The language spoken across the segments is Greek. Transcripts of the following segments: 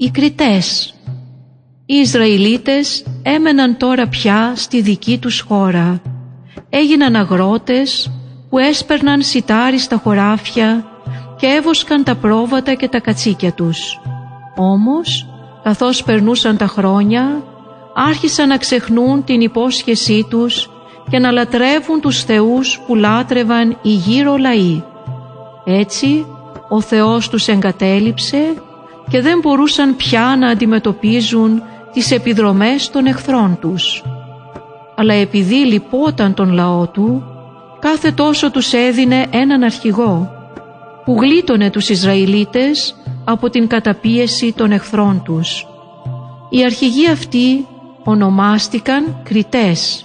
Οι Κριτές Οι Ισραηλίτες έμεναν τώρα πια στη δική τους χώρα. Έγιναν αγρότες που έσπερναν σιτάρι στα χωράφια και έβοσκαν τα πρόβατα και τα κατσίκια τους. Όμως, καθώς περνούσαν τα χρόνια, άρχισαν να ξεχνούν την υπόσχεσή τους και να λατρεύουν τους θεούς που λάτρευαν οι γύρω λαοί. Έτσι, ο Θεός τους εγκατέλειψε και δεν μπορούσαν πια να αντιμετωπίζουν τις επιδρομές των εχθρών τους. Αλλά επειδή λυπόταν τον λαό του, κάθε τόσο τους έδινε έναν αρχηγό που γλίτωνε τους Ισραηλίτες από την καταπίεση των εχθρών τους. Οι αρχηγοί αυτοί ονομάστηκαν Κριτές.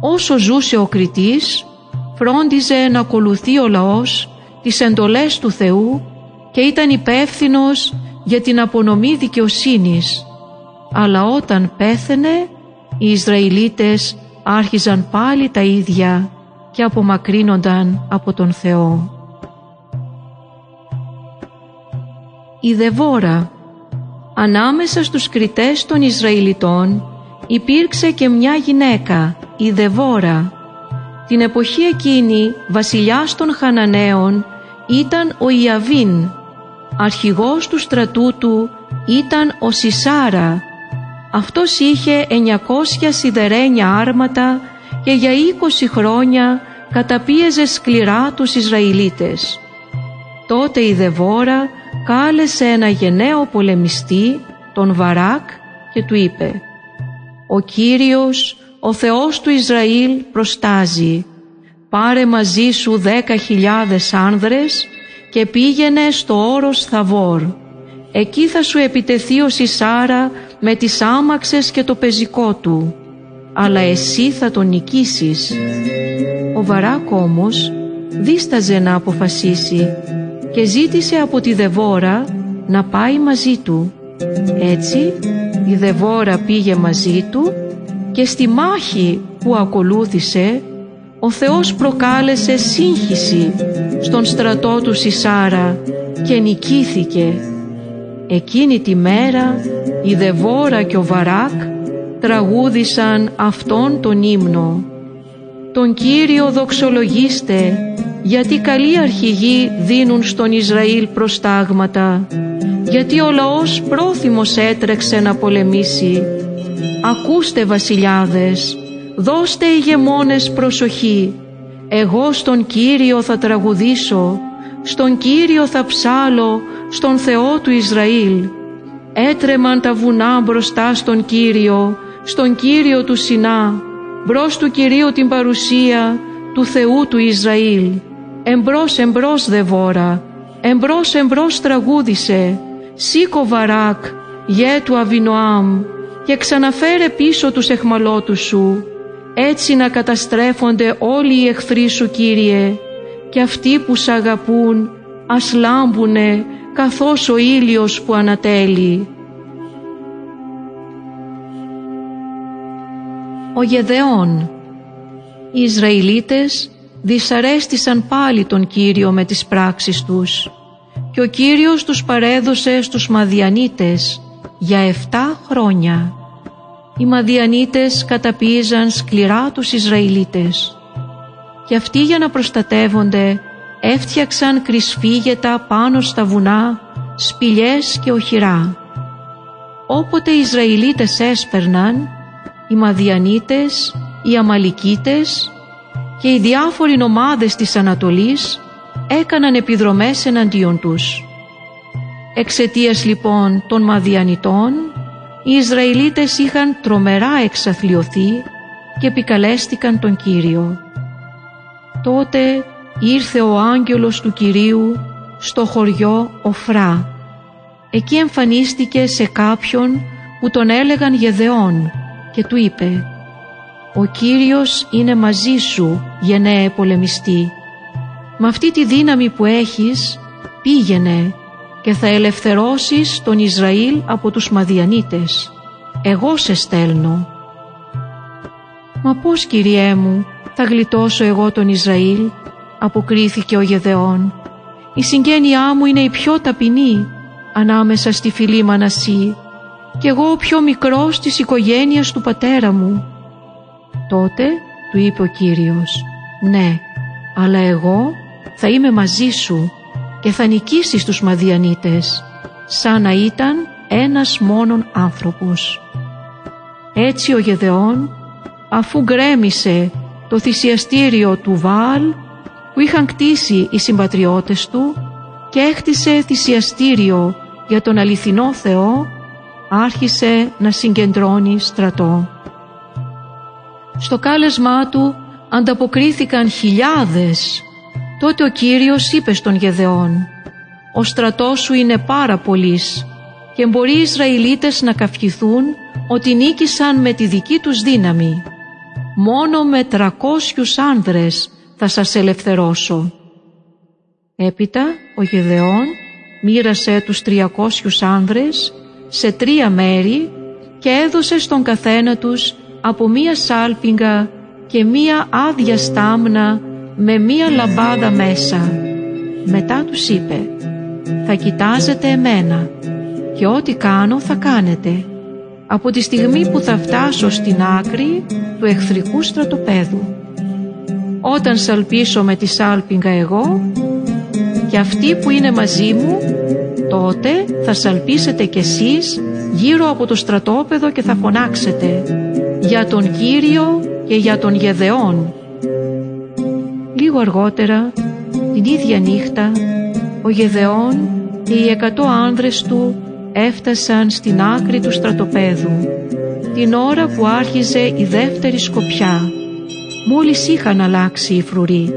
Όσο ζούσε ο Κριτής, φρόντιζε να ακολουθεί ο λαός τις εντολές του Θεού και ήταν υπεύθυνος για την απονομή δικαιοσύνης. Αλλά όταν πέθαινε, οι Ισραηλίτες άρχιζαν πάλι τα ίδια και απομακρύνονταν από τον Θεό. Η Δεβόρα Ανάμεσα στους κριτές των Ισραηλιτών υπήρξε και μια γυναίκα, η Δεβόρα. Την εποχή εκείνη βασιλιάς των Χαναναίων ήταν ο Ιαβίν. Αρχηγός του στρατού του ήταν ο Σισάρα. Αυτός είχε 900 σιδερένια άρματα και για 20 χρόνια καταπίεζε σκληρά τους Ισραηλίτες. Τότε η Δεβόρα κάλεσε ένα γενναίο πολεμιστή, τον Βαράκ, και του είπε «Ο Κύριος, ο Θεός του Ισραήλ προστάζει, πάρε μαζί σου δέκα χιλιάδες άνδρες και πήγαινε στο όρος Θαβόρ. Εκεί θα σου επιτεθεί ο Σισάρα με τις άμαξες και το πεζικό του, αλλά εσύ θα τον νικήσεις». Ο Βαράκ όμως δίσταζε να αποφασίσει και ζήτησε από τη Δεβόρα να πάει μαζί του. Έτσι η Δεβόρα πήγε μαζί του και στη μάχη που ακολούθησε ο Θεός προκάλεσε σύγχυση στον στρατό του Σισάρα και νικήθηκε. Εκείνη τη μέρα η Δεβόρα και ο Βαράκ τραγούδησαν αυτόν τον ύμνο. «Τον Κύριο δοξολογήστε γιατί καλοί αρχηγοί δίνουν στον Ισραήλ προστάγματα, γιατί ο λαός πρόθυμος έτρεξε να πολεμήσει. Ακούστε βασιλιάδες, δώστε ηγεμόνες προσοχή, εγώ στον Κύριο θα τραγουδήσω, στον Κύριο θα ψάλω, στον Θεό του Ισραήλ. Έτρεμαν τα βουνά μπροστά στον Κύριο, στον Κύριο του Σινά, μπρος του Κυρίου την παρουσία του Θεού του Ισραήλ. Εμπρός εμπρός Δεβόρα, εμπρός εμπρός τραγούδισε, σήκω Βαράκ, γέ του Αβινοάμ και ξαναφέρε πίσω τους εχμαλώτους σου, έτσι να καταστρέφονται όλοι οι εχθροί σου Κύριε και αυτοί που σ' αγαπούν ας λάμπουνε καθώς ο ήλιος που ανατέλει. Ο Γεδεών Οι Ισραηλίτες δυσαρέστησαν πάλι τον Κύριο με τις πράξεις τους και ο Κύριος τους παρέδωσε στους Μαδιανίτες για 7 χρόνια. Οι Μαδιανίτες καταπίεζαν σκληρά τους Ισραηλίτες και αυτοί για να προστατεύονται έφτιαξαν κρυσφύγετα πάνω στα βουνά, σπηλιές και οχυρά. Όποτε οι Ισραηλίτες έσπερναν, οι Μαδιανίτες, οι Αμαλικίτες και οι διάφοροι ομάδες της Ανατολής έκαναν επιδρομές εναντίον τους. Εξαιτίας λοιπόν των Μαδιανιτών, οι Ισραηλίτες είχαν τρομερά εξαθλιωθεί και επικαλέστηκαν τον Κύριο. Τότε ήρθε ο άγγελος του Κυρίου στο χωριό Οφρά. Εκεί εμφανίστηκε σε κάποιον που τον έλεγαν Γεδεών και του είπε «Ο Κύριος είναι μαζί σου, γενναίε πολεμιστή. Με αυτή τη δύναμη που έχεις, πήγαινε και θα ελευθερώσεις τον Ισραήλ από τους Μαδιανίτες. Εγώ σε στέλνω». «Μα πώς, Κυριέ μου, θα γλιτώσω εγώ τον Ισραήλ» αποκρίθηκε ο Γεδεών. «Η συγγένειά μου είναι η πιο ταπεινή ανάμεσα στη φιλή Μανασί και εγώ ο πιο μικρός της οικογένειας του πατέρα μου. Τότε του είπε ο Κύριος «Ναι, αλλά εγώ θα είμαι μαζί σου και θα νικήσεις τους Μαδιανίτες σαν να ήταν ένας μόνον άνθρωπος». Έτσι ο Γεδεών αφού γκρέμισε το θυσιαστήριο του Βάλ που είχαν κτίσει οι συμπατριώτες του και έχτισε θυσιαστήριο για τον αληθινό Θεό άρχισε να συγκεντρώνει στρατό. Στο κάλεσμά του ανταποκρίθηκαν χιλιάδες. Τότε ο Κύριος είπε στον Γεδεών «Ο στρατός σου είναι πάρα πολύς και μπορεί οι Ισραηλίτες να καυχηθούν ότι νίκησαν με τη δική τους δύναμη. Μόνο με τρακόσιους άνδρες θα σας ελευθερώσω». Έπειτα ο Γεδεών μοίρασε τους τριακόσιους άνδρες σε τρία μέρη και έδωσε στον καθένα τους από μία σάλπιγγα και μία άδεια στάμνα με μία λαμπάδα μέσα. Μετά τους είπε «Θα κοιτάζετε εμένα και ό,τι κάνω θα κάνετε από τη στιγμή που θα φτάσω στην άκρη του εχθρικού στρατοπέδου. Όταν σαλπίσω με τη σάλπιγγα εγώ και αυτοί που είναι μαζί μου τότε θα σαλπίσετε κι εσείς γύρω από το στρατόπεδο και θα φωνάξετε «Για τον Κύριο και για τον Γεδεών». Λίγο αργότερα, την ίδια νύχτα, ο Γεδεών και οι εκατό άνδρες του έφτασαν στην άκρη του στρατοπέδου την ώρα που άρχιζε η δεύτερη σκοπιά μόλις είχαν αλλάξει οι φρουροί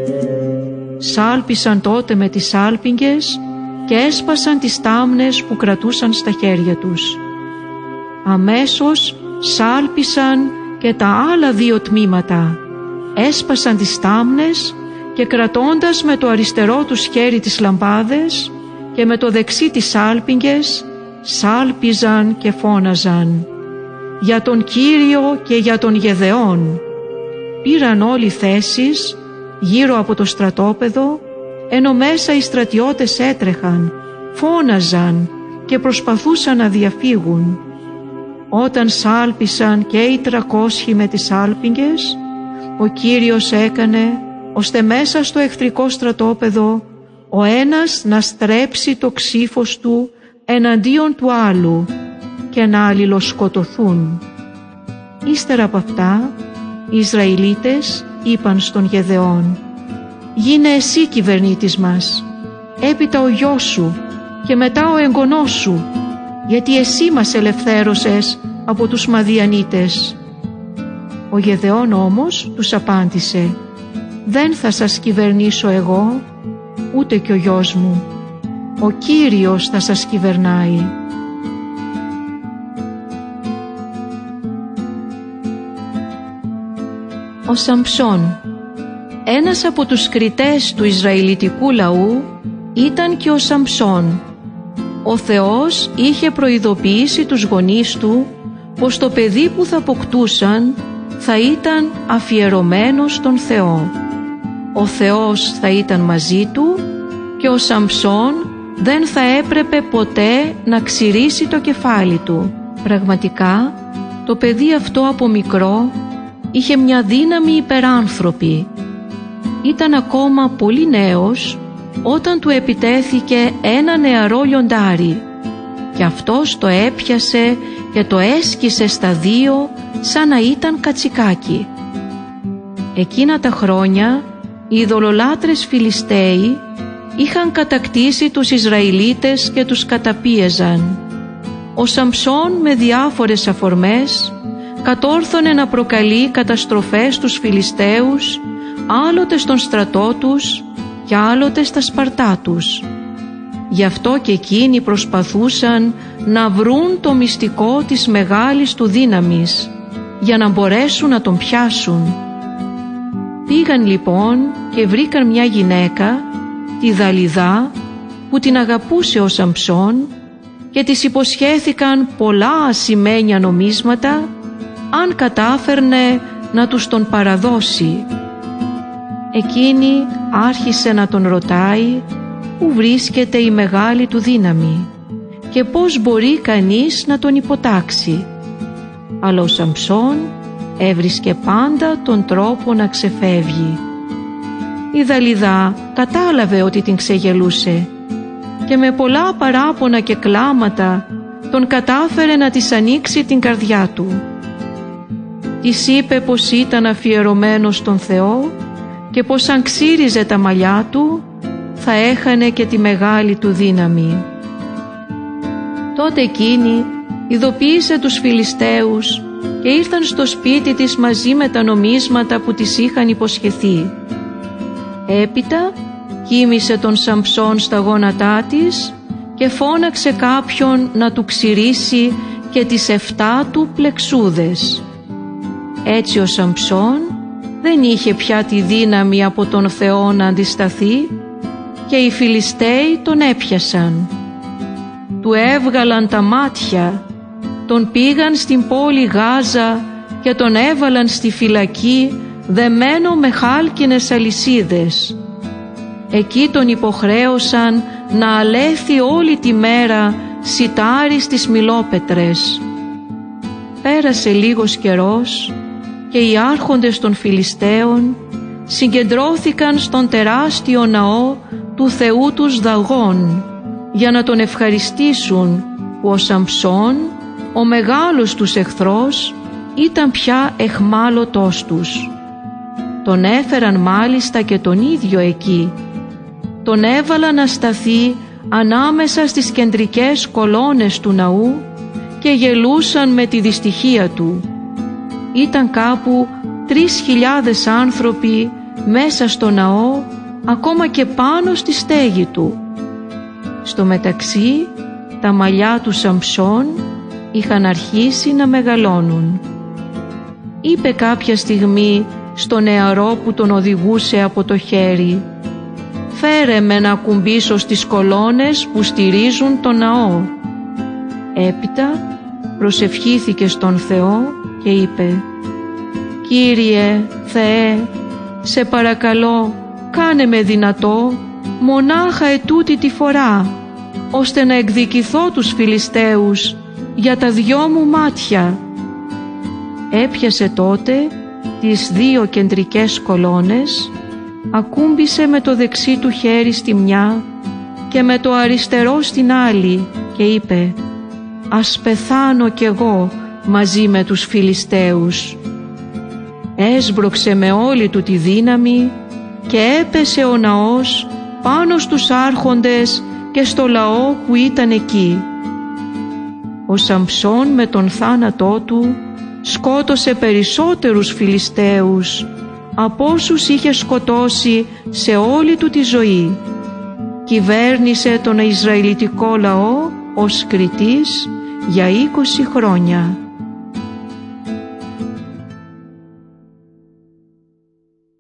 σάλπισαν τότε με τις σάλπιγγες και έσπασαν τις τάμνες που κρατούσαν στα χέρια τους. Αμέσως σάλπισαν και τα άλλα δύο τμήματα. Έσπασαν τις τάμνες και κρατώντας με το αριστερό τους χέρι τις λαμπάδες και με το δεξί τις σάλπιγγες σάλπιζαν και φώναζαν «Για τον Κύριο και για τον Γεδεών». Πήραν όλοι θέσεις γύρω από το στρατόπεδο ενώ μέσα οι στρατιώτες έτρεχαν, φώναζαν και προσπαθούσαν να διαφύγουν. Όταν σάλπισαν και οι τρακόσχοι με τις σάλπιγγες, ο Κύριος έκανε ώστε μέσα στο εχθρικό στρατόπεδο ο ένας να στρέψει το ξύφος του εναντίον του άλλου και να αλληλοσκοτωθούν. Ύστερα από αυτά, οι Ισραηλίτες είπαν στον Γεδεών «Γίνε εσύ κυβερνήτης μας, έπειτα ο γιος σου και μετά ο εγγονός σου, γιατί εσύ μας ελευθέρωσες από τους Μαδιανίτες». Ο Γεδεών όμως τους απάντησε «Δεν θα σας κυβερνήσω εγώ, ούτε και ο γιος μου. Ο Κύριος θα σας κυβερνάει». Ο Σαμψόν ένας από τους κριτές του Ισραηλιτικού λαού ήταν και ο Σαμψόν. Ο Θεός είχε προειδοποιήσει τους γονείς του πως το παιδί που θα αποκτούσαν θα ήταν αφιερωμένο στον Θεό. Ο Θεός θα ήταν μαζί του και ο Σαμψόν δεν θα έπρεπε ποτέ να ξηρίσει το κεφάλι του. Πραγματικά το παιδί αυτό από μικρό είχε μια δύναμη υπεράνθρωπη ήταν ακόμα πολύ νέος όταν του επιτέθηκε ένα νεαρό λιοντάρι και αυτός το έπιασε και το έσκησε στα δύο σαν να ήταν κατσικάκι. Εκείνα τα χρόνια οι ειδωλολάτρες Φιλιστέοι είχαν κατακτήσει τους Ισραηλίτες και τους καταπίεζαν. Ο Σαμψόν με διάφορες αφορμές κατόρθωνε να προκαλεί καταστροφές στους Φιλιστέους άλλοτε στον στρατό τους και άλλοτε στα σπαρτά τους. Γι' αυτό και εκείνοι προσπαθούσαν να βρουν το μυστικό της μεγάλης του δύναμης για να μπορέσουν να τον πιάσουν. Πήγαν λοιπόν και βρήκαν μια γυναίκα, τη Δαλιδά, που την αγαπούσε ο Σαμψόν και της υποσχέθηκαν πολλά ασημένια νομίσματα αν κατάφερνε να τους τον παραδώσει. Εκείνη άρχισε να τον ρωτάει πού βρίσκεται η μεγάλη του δύναμη και πώς μπορεί κανείς να τον υποτάξει; Αλλά ο Σαμψόν έβρισκε πάντα τον τρόπο να ξεφεύγει. Η Δαλιδά κατάλαβε ότι την ξεγελούσε και με πολλά παράπονα και κλάματα τον κατάφερε να της ανοίξει την καρδιά του. Της είπε πως ήταν αφιερωμένος στον Θεό και πως αν ξύριζε τα μαλλιά του θα έχανε και τη μεγάλη του δύναμη. Τότε εκείνη ειδοποίησε τους Φιλιστέους και ήρθαν στο σπίτι της μαζί με τα νομίσματα που της είχαν υποσχεθεί. Έπειτα κοίμησε τον Σαμψόν στα γόνατά της και φώναξε κάποιον να του ξηρίσει και τις εφτά του πλεξούδες. Έτσι ο Σαμψόν δεν είχε πια τη δύναμη από τον Θεό να αντισταθεί και οι Φιλιστέοι τον έπιασαν. Του έβγαλαν τα μάτια, τον πήγαν στην πόλη Γάζα και τον έβαλαν στη φυλακή δεμένο με χάλκινες αλυσίδες. Εκεί τον υποχρέωσαν να αλέθει όλη τη μέρα σιτάρι στις μιλόπετρες. Πέρασε λίγος καιρός και οι άρχοντες των Φιλιστέων συγκεντρώθηκαν στον τεράστιο ναό του Θεού τους Δαγών για να τον ευχαριστήσουν που ο Σαμψόν, ο μεγάλος τους εχθρός, ήταν πια εχμάλωτός τους. Τον έφεραν μάλιστα και τον ίδιο εκεί. Τον έβαλαν να σταθεί ανάμεσα στις κεντρικές κολόνες του ναού και γελούσαν με τη δυστυχία του. Ήταν κάπου τρεις χιλιάδες άνθρωποι μέσα στο ναό ακόμα και πάνω στη στέγη του. Στο μεταξύ τα μαλλιά του Σαμψόν είχαν αρχίσει να μεγαλώνουν. Είπε κάποια στιγμή στο νεαρό που τον οδηγούσε από το χέρι «Φέρε με να κουμπίσω στις κολόνες που στηρίζουν το ναό». Έπειτα προσευχήθηκε στον Θεό και είπε «Κύριε Θεέ, σε παρακαλώ κάνε με δυνατό μονάχα ετούτη τη φορά ώστε να εκδικηθώ τους Φιλιστέους για τα δυο μου μάτια. Έπιασε τότε τις δύο κεντρικές κολόνες, ακούμπησε με το δεξί του χέρι στη μια και με το αριστερό στην άλλη και είπε «Ας πεθάνω κι εγώ μαζί με τους Φιλιστέους». Έσμπρωξε με όλη του τη δύναμη και έπεσε ο ναός πάνω στους άρχοντες και στο λαό που ήταν εκεί. Ο Σαμψόν με τον θάνατό του σκότωσε περισσότερους Φιλιστέους από όσους είχε σκοτώσει σε όλη του τη ζωή. Κυβέρνησε τον Ισραηλιτικό λαό ως κριτής για 20 χρόνια.